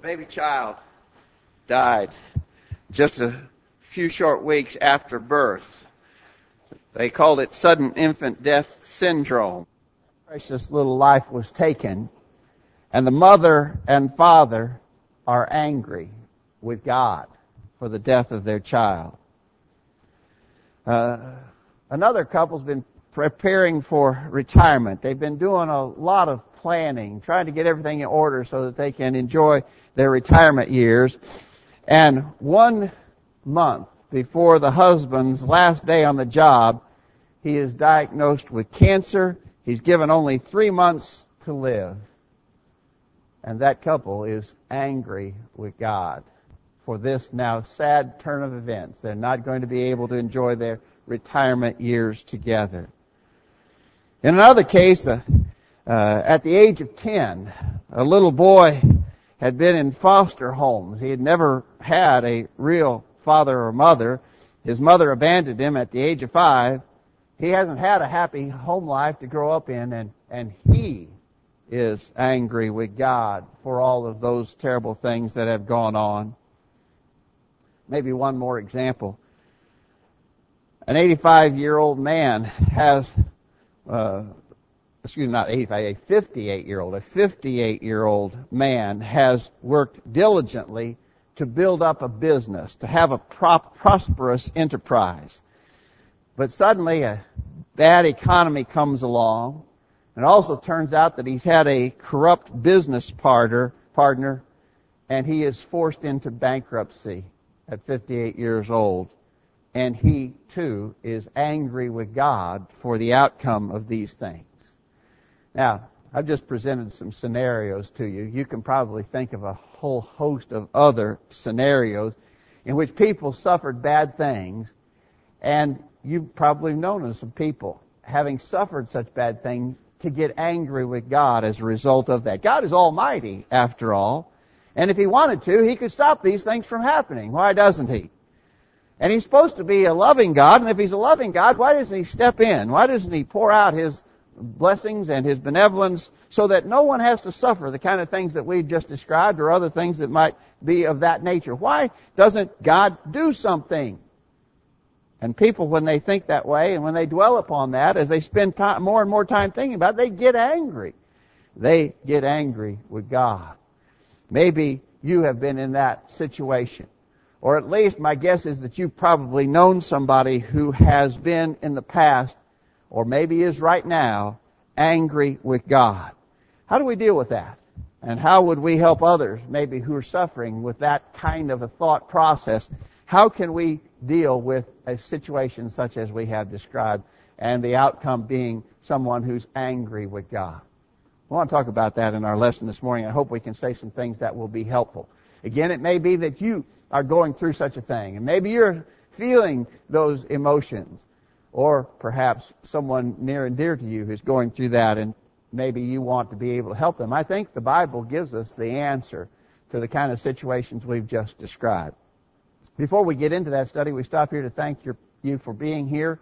a baby child died just a few short weeks after birth. They called it sudden infant death syndrome. Precious little life was taken, and the mother and father are angry with God for the death of their child. Uh, another couple's been preparing for retirement. They've been doing a lot of planning, trying to get everything in order so that they can enjoy their retirement years. And one month before the husband's last day on the job, he is diagnosed with cancer. He's given only three months to live. And that couple is angry with God for this now sad turn of events. They're not going to be able to enjoy their retirement years together. In another case, uh, uh, at the age of 10, a little boy had been in foster homes. He had never had a real father or mother. His mother abandoned him at the age of five. He hasn't had a happy home life to grow up in and, and he is angry with God for all of those terrible things that have gone on. Maybe one more example. An 85 year old man has uh, excuse me, not 85, a 58 year old, a 58 year old man has worked diligently to build up a business, to have a prop, prosperous enterprise. But suddenly a bad economy comes along, and it also turns out that he's had a corrupt business partner, partner, and he is forced into bankruptcy at 58 years old and he too is angry with God for the outcome of these things. Now, I've just presented some scenarios to you. You can probably think of a whole host of other scenarios in which people suffered bad things, and you've probably known of some people having suffered such bad things to get angry with God as a result of that. God is almighty, after all, and if He wanted to, He could stop these things from happening. Why doesn't He? And he's supposed to be a loving God, and if he's a loving God, why doesn't he step in? Why doesn't he pour out his blessings and his benevolence so that no one has to suffer the kind of things that we've just described or other things that might be of that nature? Why doesn't God do something? And people, when they think that way and when they dwell upon that, as they spend time, more and more time thinking about it, they get angry. They get angry with God. Maybe you have been in that situation. Or at least my guess is that you've probably known somebody who has been in the past, or maybe is right now, angry with God. How do we deal with that? And how would we help others, maybe who are suffering with that kind of a thought process? How can we deal with a situation such as we have described and the outcome being someone who's angry with God? We want to talk about that in our lesson this morning. I hope we can say some things that will be helpful. Again, it may be that you are going through such a thing, and maybe you're feeling those emotions, or perhaps someone near and dear to you who's going through that, and maybe you want to be able to help them. I think the Bible gives us the answer to the kind of situations we've just described. Before we get into that study, we stop here to thank your, you for being here,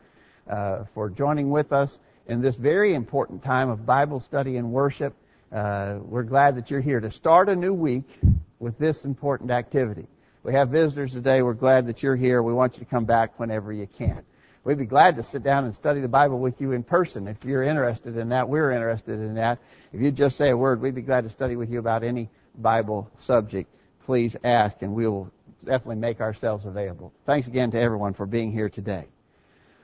uh, for joining with us in this very important time of Bible study and worship. Uh, we're glad that you're here to start a new week with this important activity. We have visitors today. We're glad that you're here. We want you to come back whenever you can. We'd be glad to sit down and study the Bible with you in person. If you're interested in that, we're interested in that. If you just say a word, we'd be glad to study with you about any Bible subject. Please ask and we will definitely make ourselves available. Thanks again to everyone for being here today.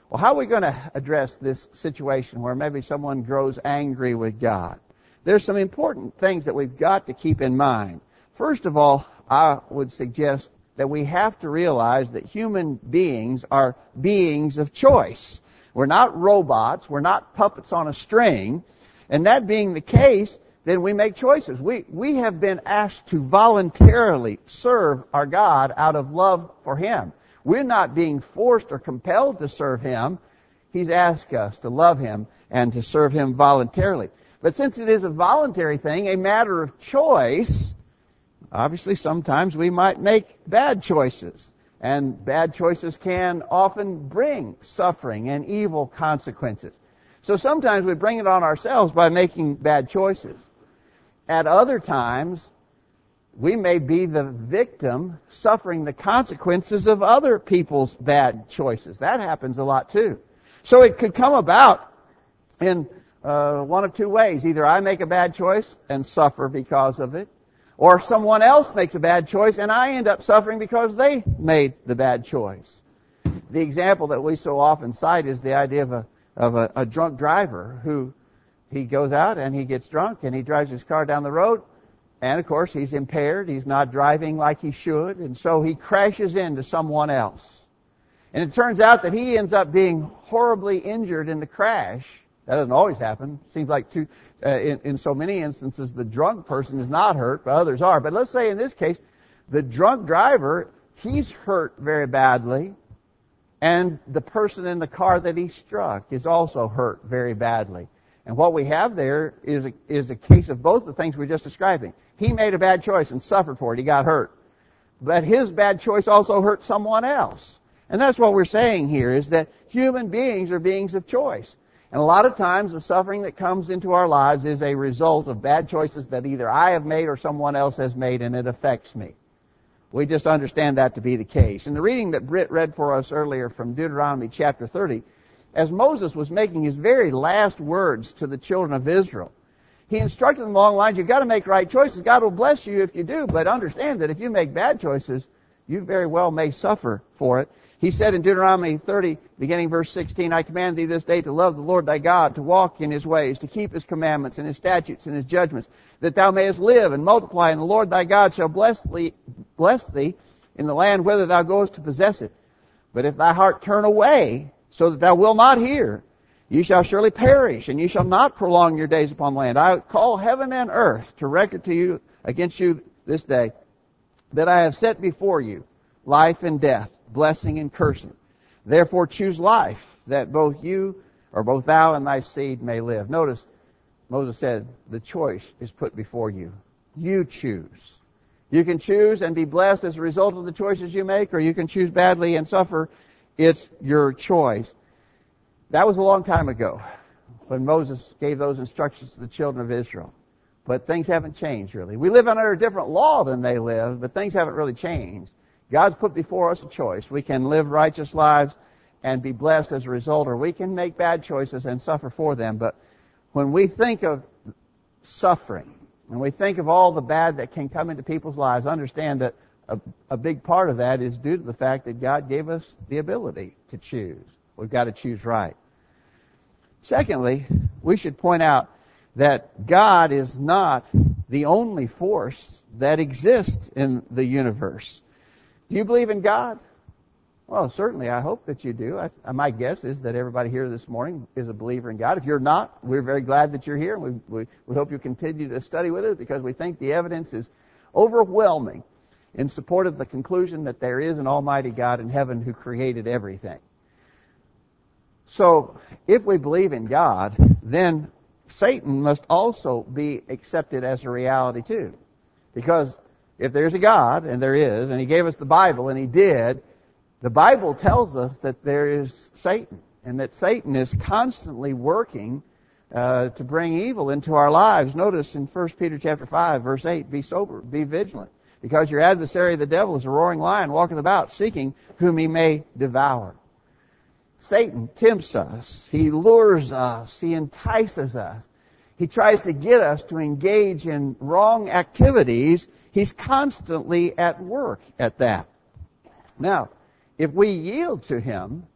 Well, how are we going to address this situation where maybe someone grows angry with God? There's some important things that we've got to keep in mind. First of all, I would suggest that we have to realize that human beings are beings of choice. We're not robots. We're not puppets on a string. And that being the case, then we make choices. We, we have been asked to voluntarily serve our God out of love for Him. We're not being forced or compelled to serve Him. He's asked us to love Him and to serve Him voluntarily. But since it is a voluntary thing, a matter of choice, Obviously, sometimes we might make bad choices, and bad choices can often bring suffering and evil consequences. So sometimes we bring it on ourselves by making bad choices. At other times, we may be the victim suffering the consequences of other people's bad choices. That happens a lot too. So it could come about in uh, one of two ways. Either I make a bad choice and suffer because of it, or someone else makes a bad choice and I end up suffering because they made the bad choice. The example that we so often cite is the idea of a, of a, a drunk driver who he goes out and he gets drunk and he drives his car down the road and of course he's impaired, he's not driving like he should, and so he crashes into someone else. And it turns out that he ends up being horribly injured in the crash. That doesn't always happen. Seems like uh, in, in so many instances the drunk person is not hurt, but others are. But let's say in this case, the drunk driver, he's hurt very badly, and the person in the car that he struck is also hurt very badly. And what we have there is a, is a case of both the things we're just describing. He made a bad choice and suffered for it. He got hurt. But his bad choice also hurt someone else. And that's what we're saying here is that human beings are beings of choice. And a lot of times the suffering that comes into our lives is a result of bad choices that either I have made or someone else has made and it affects me. We just understand that to be the case. In the reading that Britt read for us earlier from Deuteronomy chapter 30, as Moses was making his very last words to the children of Israel, he instructed them along the lines, you've got to make right choices. God will bless you if you do, but understand that if you make bad choices, you very well may suffer for it. He said in Deuteronomy 30, beginning verse 16, I command thee this day to love the Lord thy God, to walk in his ways, to keep his commandments and his statutes and his judgments, that thou mayest live and multiply, and the Lord thy God shall bless thee, bless thee in the land whither thou goest to possess it. But if thy heart turn away, so that thou wilt not hear, you shall surely perish, and you shall not prolong your days upon the land. I call heaven and earth to record to you against you this day that I have set before you life and death, blessing and cursing. Therefore choose life, that both you, or both thou and thy seed may live. Notice, Moses said, the choice is put before you. You choose. You can choose and be blessed as a result of the choices you make, or you can choose badly and suffer. It's your choice. That was a long time ago when Moses gave those instructions to the children of Israel. But things haven't changed really. We live under a different law than they live, but things haven't really changed. God's put before us a choice. We can live righteous lives and be blessed as a result, or we can make bad choices and suffer for them. But when we think of suffering, and we think of all the bad that can come into people's lives, understand that a, a big part of that is due to the fact that God gave us the ability to choose. We've got to choose right. Secondly, we should point out that God is not the only force that exists in the universe. Do you believe in God? Well, certainly, I hope that you do. I, my guess is that everybody here this morning is a believer in God. If you're not, we're very glad that you're here. We, we, we hope you continue to study with us because we think the evidence is overwhelming in support of the conclusion that there is an Almighty God in heaven who created everything. So, if we believe in God, then Satan must also be accepted as a reality too. Because if there's a God, and there is, and He gave us the Bible, and He did, the Bible tells us that there is Satan, and that Satan is constantly working uh, to bring evil into our lives. Notice in 1 Peter chapter 5, verse 8, be sober, be vigilant, because your adversary the devil is a roaring lion, walking about, seeking whom he may devour. Satan tempts us. He lures us. He entices us. He tries to get us to engage in wrong activities. He's constantly at work at that. Now, if we yield to him,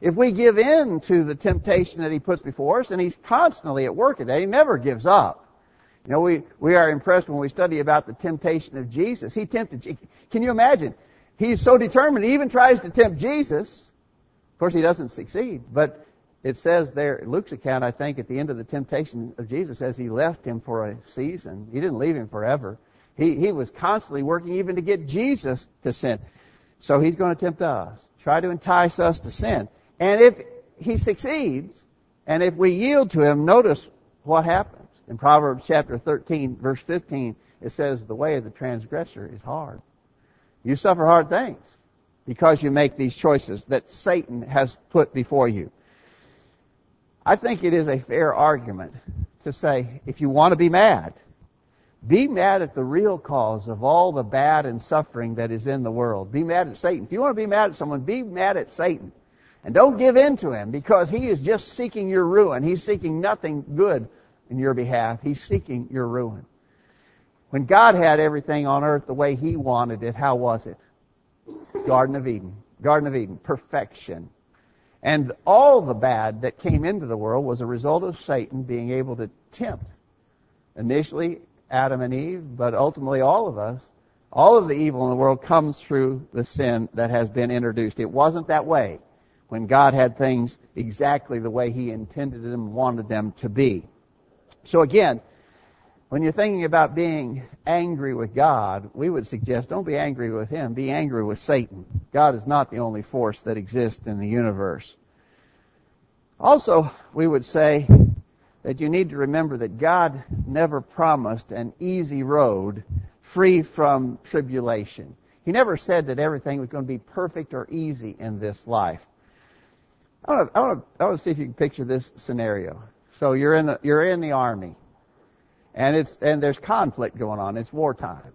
if we give in to the temptation that he puts before us, and he's constantly at work at that, he never gives up. You know, we, we are impressed when we study about the temptation of Jesus. He tempted, can you imagine? He's so determined, he even tries to tempt Jesus Of course, he doesn't succeed, but it says there, Luke's account, I think, at the end of the temptation of Jesus, says he left him for a season. He didn't leave him forever. He, he was constantly working even to get Jesus to sin. So he's going to tempt us, try to entice us to sin. And if he succeeds, and if we yield to him, notice what happens. In Proverbs chapter 13, verse 15, it says, the way of the transgressor is hard. You suffer hard things because you make these choices that Satan has put before you. I think it is a fair argument to say if you want to be mad, Be mad at the real cause of all the bad and suffering that is in the world. Be mad at Satan. If you want to be mad at someone, be mad at Satan. And don't give in to him because he is just seeking your ruin. He's seeking nothing good in your behalf. He's seeking your ruin. When God had everything on earth the way He wanted it, how was it? Garden of Eden. Garden of Eden. Perfection. And all the bad that came into the world was a result of Satan being able to tempt initially Adam and Eve, but ultimately all of us. All of the evil in the world comes through the sin that has been introduced. It wasn't that way when God had things exactly the way He intended them wanted them to be. So again, when you're thinking about being angry with God, we would suggest don't be angry with Him, be angry with Satan. God is not the only force that exists in the universe. Also, we would say that you need to remember that God never promised an easy road free from tribulation. He never said that everything was going to be perfect or easy in this life. I want to, I want to, I want to see if you can picture this scenario. So you're in the, you're in the army. And it's, and there's conflict going on. It's wartime.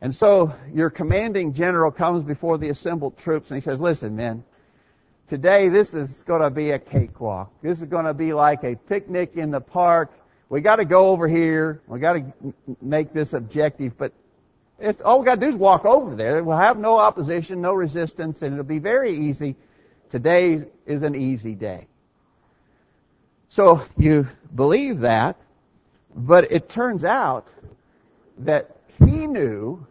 And so your commanding general comes before the assembled troops and he says, listen, men, today this is going to be a cakewalk. This is going to be like a picnic in the park. We got to go over here. We got to make this objective, but it's, all we got to do is walk over there. We'll have no opposition, no resistance, and it'll be very easy. Today is an easy day. So you believe that, but it turns out that he knew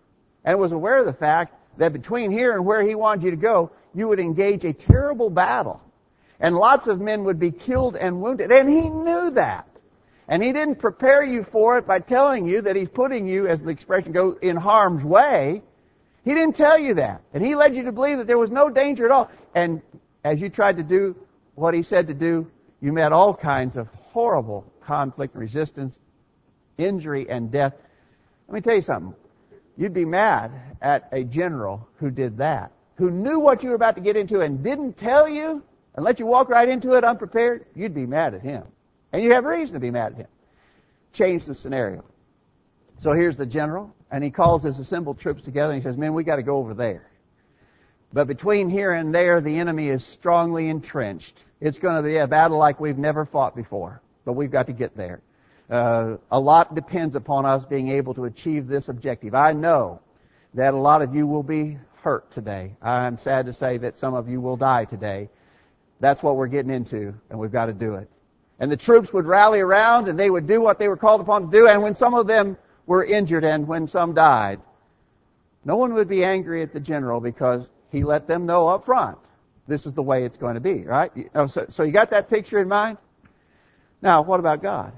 and was aware of the fact that between here and where he wanted you to go, you would engage a terrible battle. And lots of men would be killed and wounded. And he knew that. And he didn't prepare you for it by telling you that he's putting you, as the expression goes, in harm's way. He didn't tell you that. And he led you to believe that there was no danger at all. And as you tried to do what he said to do, you met all kinds of horrible conflict and resistance, injury and death. Let me tell you something. You'd be mad at a general who did that, who knew what you were about to get into and didn't tell you and let you walk right into it unprepared. You'd be mad at him. And you have reason to be mad at him. Change the scenario. So here's the general, and he calls his assembled troops together and he says, Men, we got to go over there. But between here and there, the enemy is strongly entrenched. It's going to be a battle like we've never fought before, but we've got to get there. Uh, a lot depends upon us being able to achieve this objective. I know that a lot of you will be hurt today. I'm sad to say that some of you will die today. That's what we're getting into, and we've got to do it. And the troops would rally around and they would do what they were called upon to do, and when some of them were injured and when some died, no one would be angry at the general because he let them know up front. This is the way it's going to be, right? So, so you got that picture in mind? Now, what about God?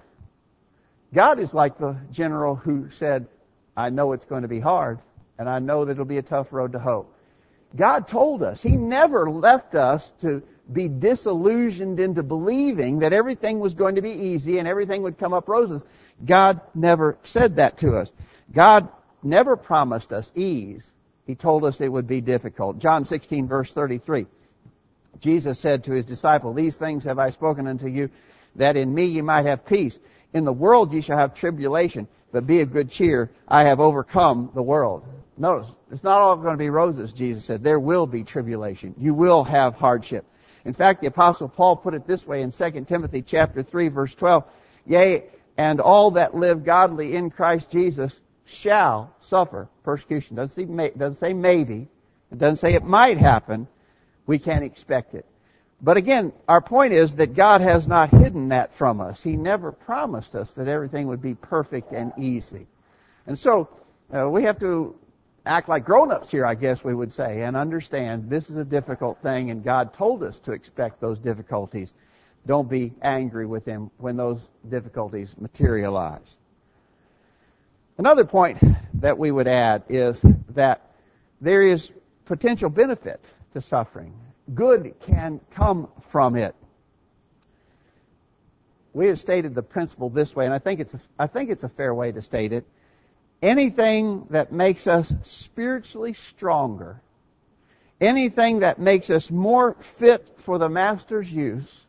God is like the general who said, I know it's going to be hard, and I know that it'll be a tough road to hoe. God told us. He never left us to be disillusioned into believing that everything was going to be easy and everything would come up roses. God never said that to us. God never promised us ease. He told us it would be difficult. John 16 verse 33. Jesus said to his disciple, These things have I spoken unto you, that in me ye might have peace. In the world ye shall have tribulation, but be of good cheer. I have overcome the world. Notice, it's not all going to be roses, Jesus said. There will be tribulation. You will have hardship. In fact, the apostle Paul put it this way in 2 Timothy chapter 3 verse 12. Yea, and all that live godly in Christ Jesus shall suffer persecution. Doesn't say, doesn't say maybe. It doesn't say it might happen. We can't expect it. But again, our point is that God has not hidden that from us. He never promised us that everything would be perfect and easy. And so, uh, we have to act like grown-ups here, I guess we would say, and understand this is a difficult thing and God told us to expect those difficulties. Don't be angry with Him when those difficulties materialize. Another point that we would add is that there is potential benefit to suffering. Good can come from it. We have stated the principle this way, and I think it's a, I think it's a fair way to state it. Anything that makes us spiritually stronger, anything that makes us more fit for the Master's use,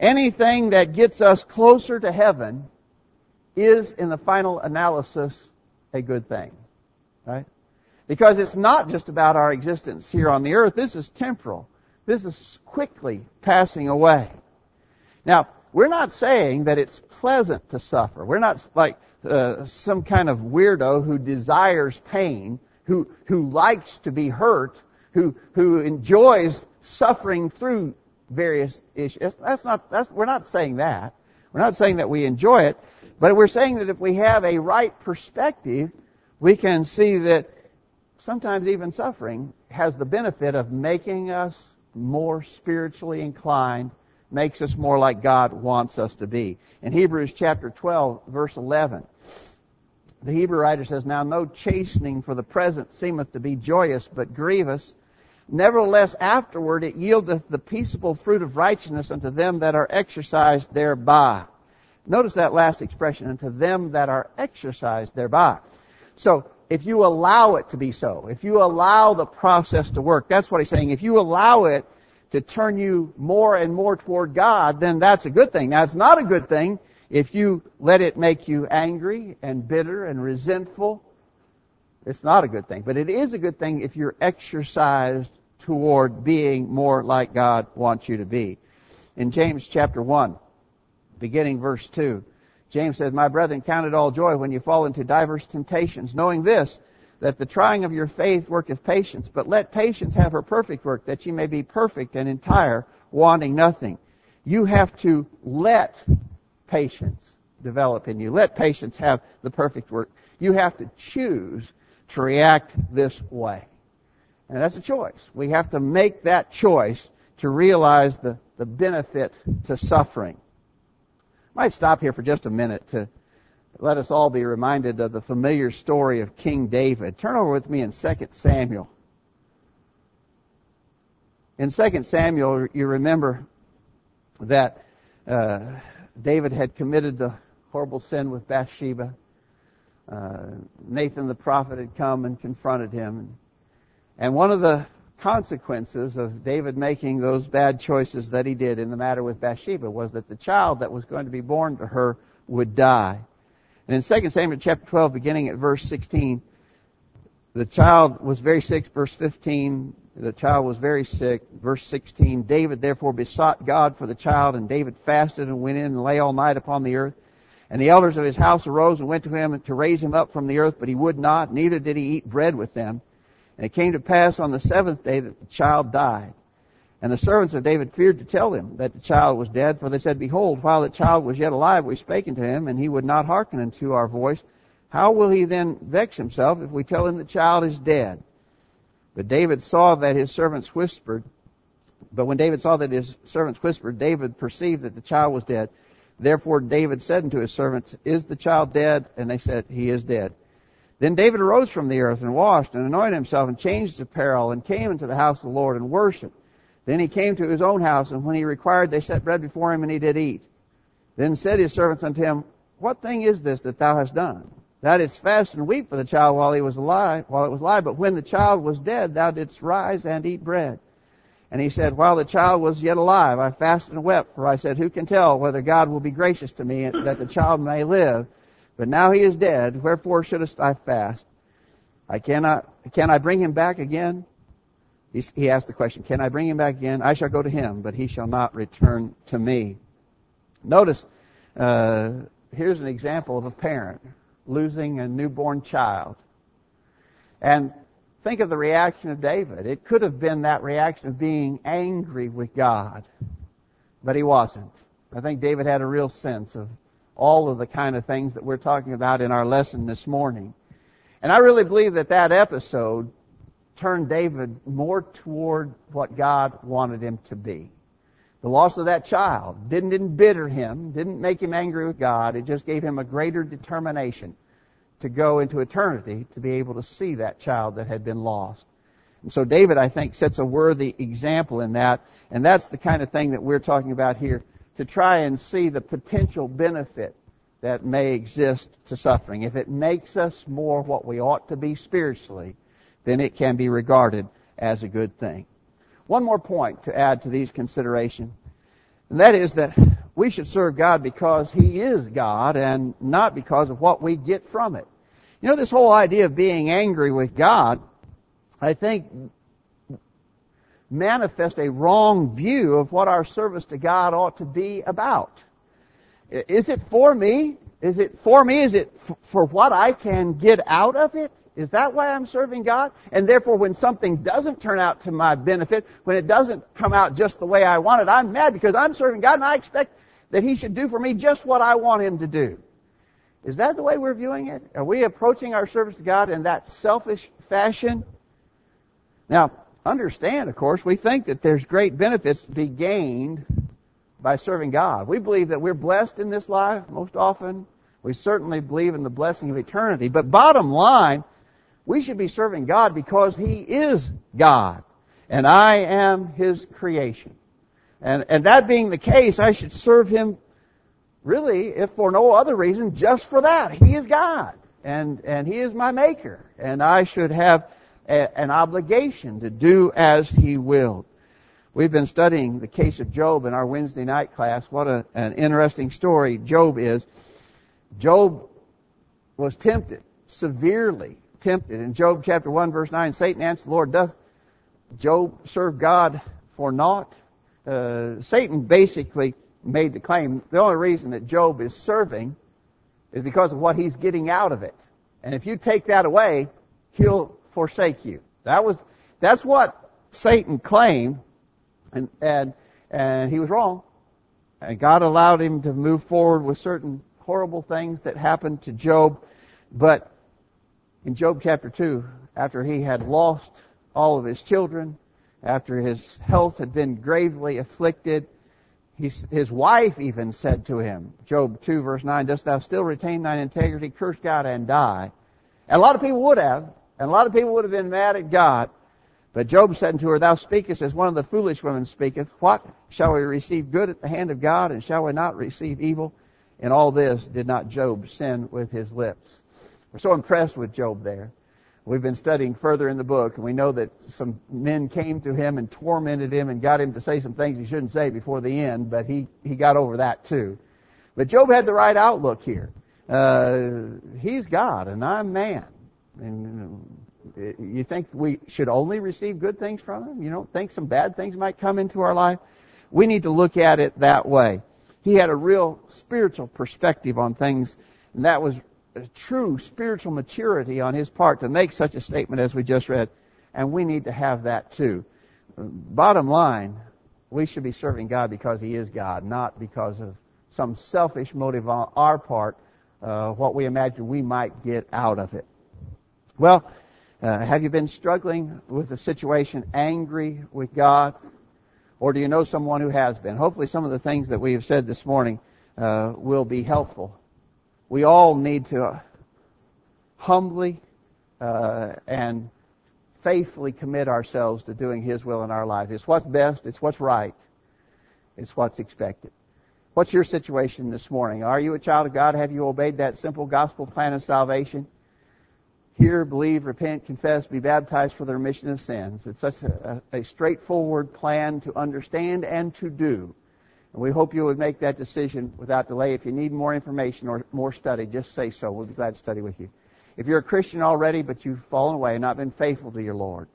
anything that gets us closer to heaven, is in the final analysis a good thing. Right? Because it's not just about our existence here on the earth. This is temporal. This is quickly passing away. Now, we're not saying that it's pleasant to suffer. We're not like uh, some kind of weirdo who desires pain, who, who likes to be hurt, who, who enjoys suffering through various issues. That's not, that's, we're not saying that. We're not saying that we enjoy it, but we're saying that if we have a right perspective, we can see that sometimes even suffering has the benefit of making us more spiritually inclined, makes us more like God wants us to be. In Hebrews chapter 12, verse 11, the Hebrew writer says, Now no chastening for the present seemeth to be joyous, but grievous. Nevertheless, afterward it yieldeth the peaceable fruit of righteousness unto them that are exercised thereby. Notice that last expression, unto them that are exercised thereby. So, if you allow it to be so, if you allow the process to work, that's what he's saying. If you allow it to turn you more and more toward God, then that's a good thing. Now, it's not a good thing if you let it make you angry and bitter and resentful. It's not a good thing. But it is a good thing if you're exercised toward being more like God wants you to be. In James chapter 1, beginning verse 2, James says, My brethren, count it all joy when you fall into diverse temptations, knowing this, that the trying of your faith worketh patience. But let patience have her perfect work, that ye may be perfect and entire, wanting nothing. You have to let patience develop in you. Let patience have the perfect work. You have to choose to react this way. And that's a choice. We have to make that choice to realize the, the benefit to suffering. Might stop here for just a minute to let us all be reminded of the familiar story of King David. Turn over with me in 2 Samuel. In 2 Samuel, you remember that uh, David had committed the horrible sin with Bathsheba. Uh, Nathan the prophet had come and confronted him. And one of the consequences of David making those bad choices that he did in the matter with Bathsheba was that the child that was going to be born to her would die. And in 2 Samuel chapter 12, beginning at verse 16, the child was very sick, verse 15, the child was very sick. Verse 16, David therefore besought God for the child, and David fasted and went in and lay all night upon the earth. And the elders of his house arose and went to him to raise him up from the earth, but he would not, neither did he eat bread with them. And it came to pass on the seventh day that the child died. And the servants of David feared to tell him that the child was dead, for they said, Behold, while the child was yet alive, we spake unto him, and he would not hearken unto our voice. How will he then vex himself if we tell him the child is dead? But David saw that his servants whispered. But when David saw that his servants whispered, David perceived that the child was dead. Therefore David said unto his servants, Is the child dead? And they said, He is dead. Then David arose from the earth and washed and anointed himself and changed his apparel and came into the house of the Lord and worshipped. Then he came to his own house, and when he required, they set bread before him, and he did eat. Then said his servants unto him, What thing is this that thou hast done? Thou didst fast and weep for the child while he was alive, while it was alive, but when the child was dead, thou didst rise and eat bread. And he said, While the child was yet alive, I fasted and wept, for I said, Who can tell whether God will be gracious to me that the child may live? But now he is dead, wherefore shouldst I fast? I cannot, can I bring him back again? He, he asked the question, Can I bring him back again? I shall go to him, but he shall not return to me. Notice, uh, here's an example of a parent losing a newborn child. And think of the reaction of David. It could have been that reaction of being angry with God, but he wasn't. I think David had a real sense of all of the kind of things that we're talking about in our lesson this morning. And I really believe that that episode turned David more toward what God wanted him to be. The loss of that child didn't embitter him, didn't make him angry with God. It just gave him a greater determination to go into eternity to be able to see that child that had been lost. And so David, I think, sets a worthy example in that. And that's the kind of thing that we're talking about here to try and see the potential benefit that may exist to suffering. If it makes us more what we ought to be spiritually, then it can be regarded as a good thing. One more point to add to these considerations, and that is that we should serve God because He is God and not because of what we get from it. You know, this whole idea of being angry with God, I think, manifest a wrong view of what our service to God ought to be about. Is it for me? Is it for me? Is it for what I can get out of it? Is that why I'm serving God? And therefore, when something doesn't turn out to my benefit, when it doesn't come out just the way I want it, I'm mad because I'm serving God and I expect that He should do for me just what I want Him to do. Is that the way we're viewing it? Are we approaching our service to God in that selfish fashion? Now, understand, of course, we think that there's great benefits to be gained by serving God. We believe that we're blessed in this life most often. We certainly believe in the blessing of eternity. But bottom line, we should be serving God because He is God. And I am His creation. And, and that being the case, I should serve Him really, if for no other reason, just for that. He is God. And, and He is my Maker. And I should have a, an obligation to do as He willed. We've been studying the case of Job in our Wednesday night class. What a, an interesting story Job is. Job was tempted, severely tempted. In Job chapter 1 verse 9, Satan answered the Lord, doth Job serve God for naught? Uh, Satan basically made the claim, the only reason that Job is serving is because of what he's getting out of it. And if you take that away, he'll forsake you. That was, that's what Satan claimed, and, and, and he was wrong. And God allowed him to move forward with certain horrible things that happened to Job. But in Job chapter 2, after he had lost all of his children, after his health had been gravely afflicted, his wife even said to him, Job 2 verse 9, Dost thou still retain thine integrity? Curse God and die. And a lot of people would have, and a lot of people would have been mad at God. But Job said unto her, Thou speakest as one of the foolish women speaketh. What? Shall we receive good at the hand of God, and shall we not receive evil? In all this did not Job sin with his lips. We're so impressed with Job there. We've been studying further in the book, and we know that some men came to him and tormented him and got him to say some things he shouldn't say before the end, but he, he got over that too. But Job had the right outlook here. Uh, he's God, and I'm man. And you think we should only receive good things from him? You don't think some bad things might come into our life? We need to look at it that way. He had a real spiritual perspective on things, and that was a true spiritual maturity on his part to make such a statement as we just read, and we need to have that too. Bottom line, we should be serving God because He is God, not because of some selfish motive on our part, uh, what we imagine we might get out of it. Well, uh, have you been struggling with a situation, angry with God? Or do you know someone who has been? Hopefully some of the things that we have said this morning uh, will be helpful we all need to humbly uh, and faithfully commit ourselves to doing His will in our lives. It's what's best. It's what's right. It's what's expected. What's your situation this morning? Are you a child of God? Have you obeyed that simple gospel plan of salvation? hear, believe, repent, confess, be baptized for the remission of sins. It's such a, a, straightforward plan to understand and to do. And we hope you would make that decision without delay. If you need more information or more study, just say so. We'll be glad to study with you. If you're a Christian already, but you've fallen away and not been faithful to your Lord,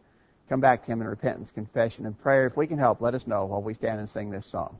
come back to Him in repentance, confession, and prayer. If we can help, let us know while we stand and sing this song.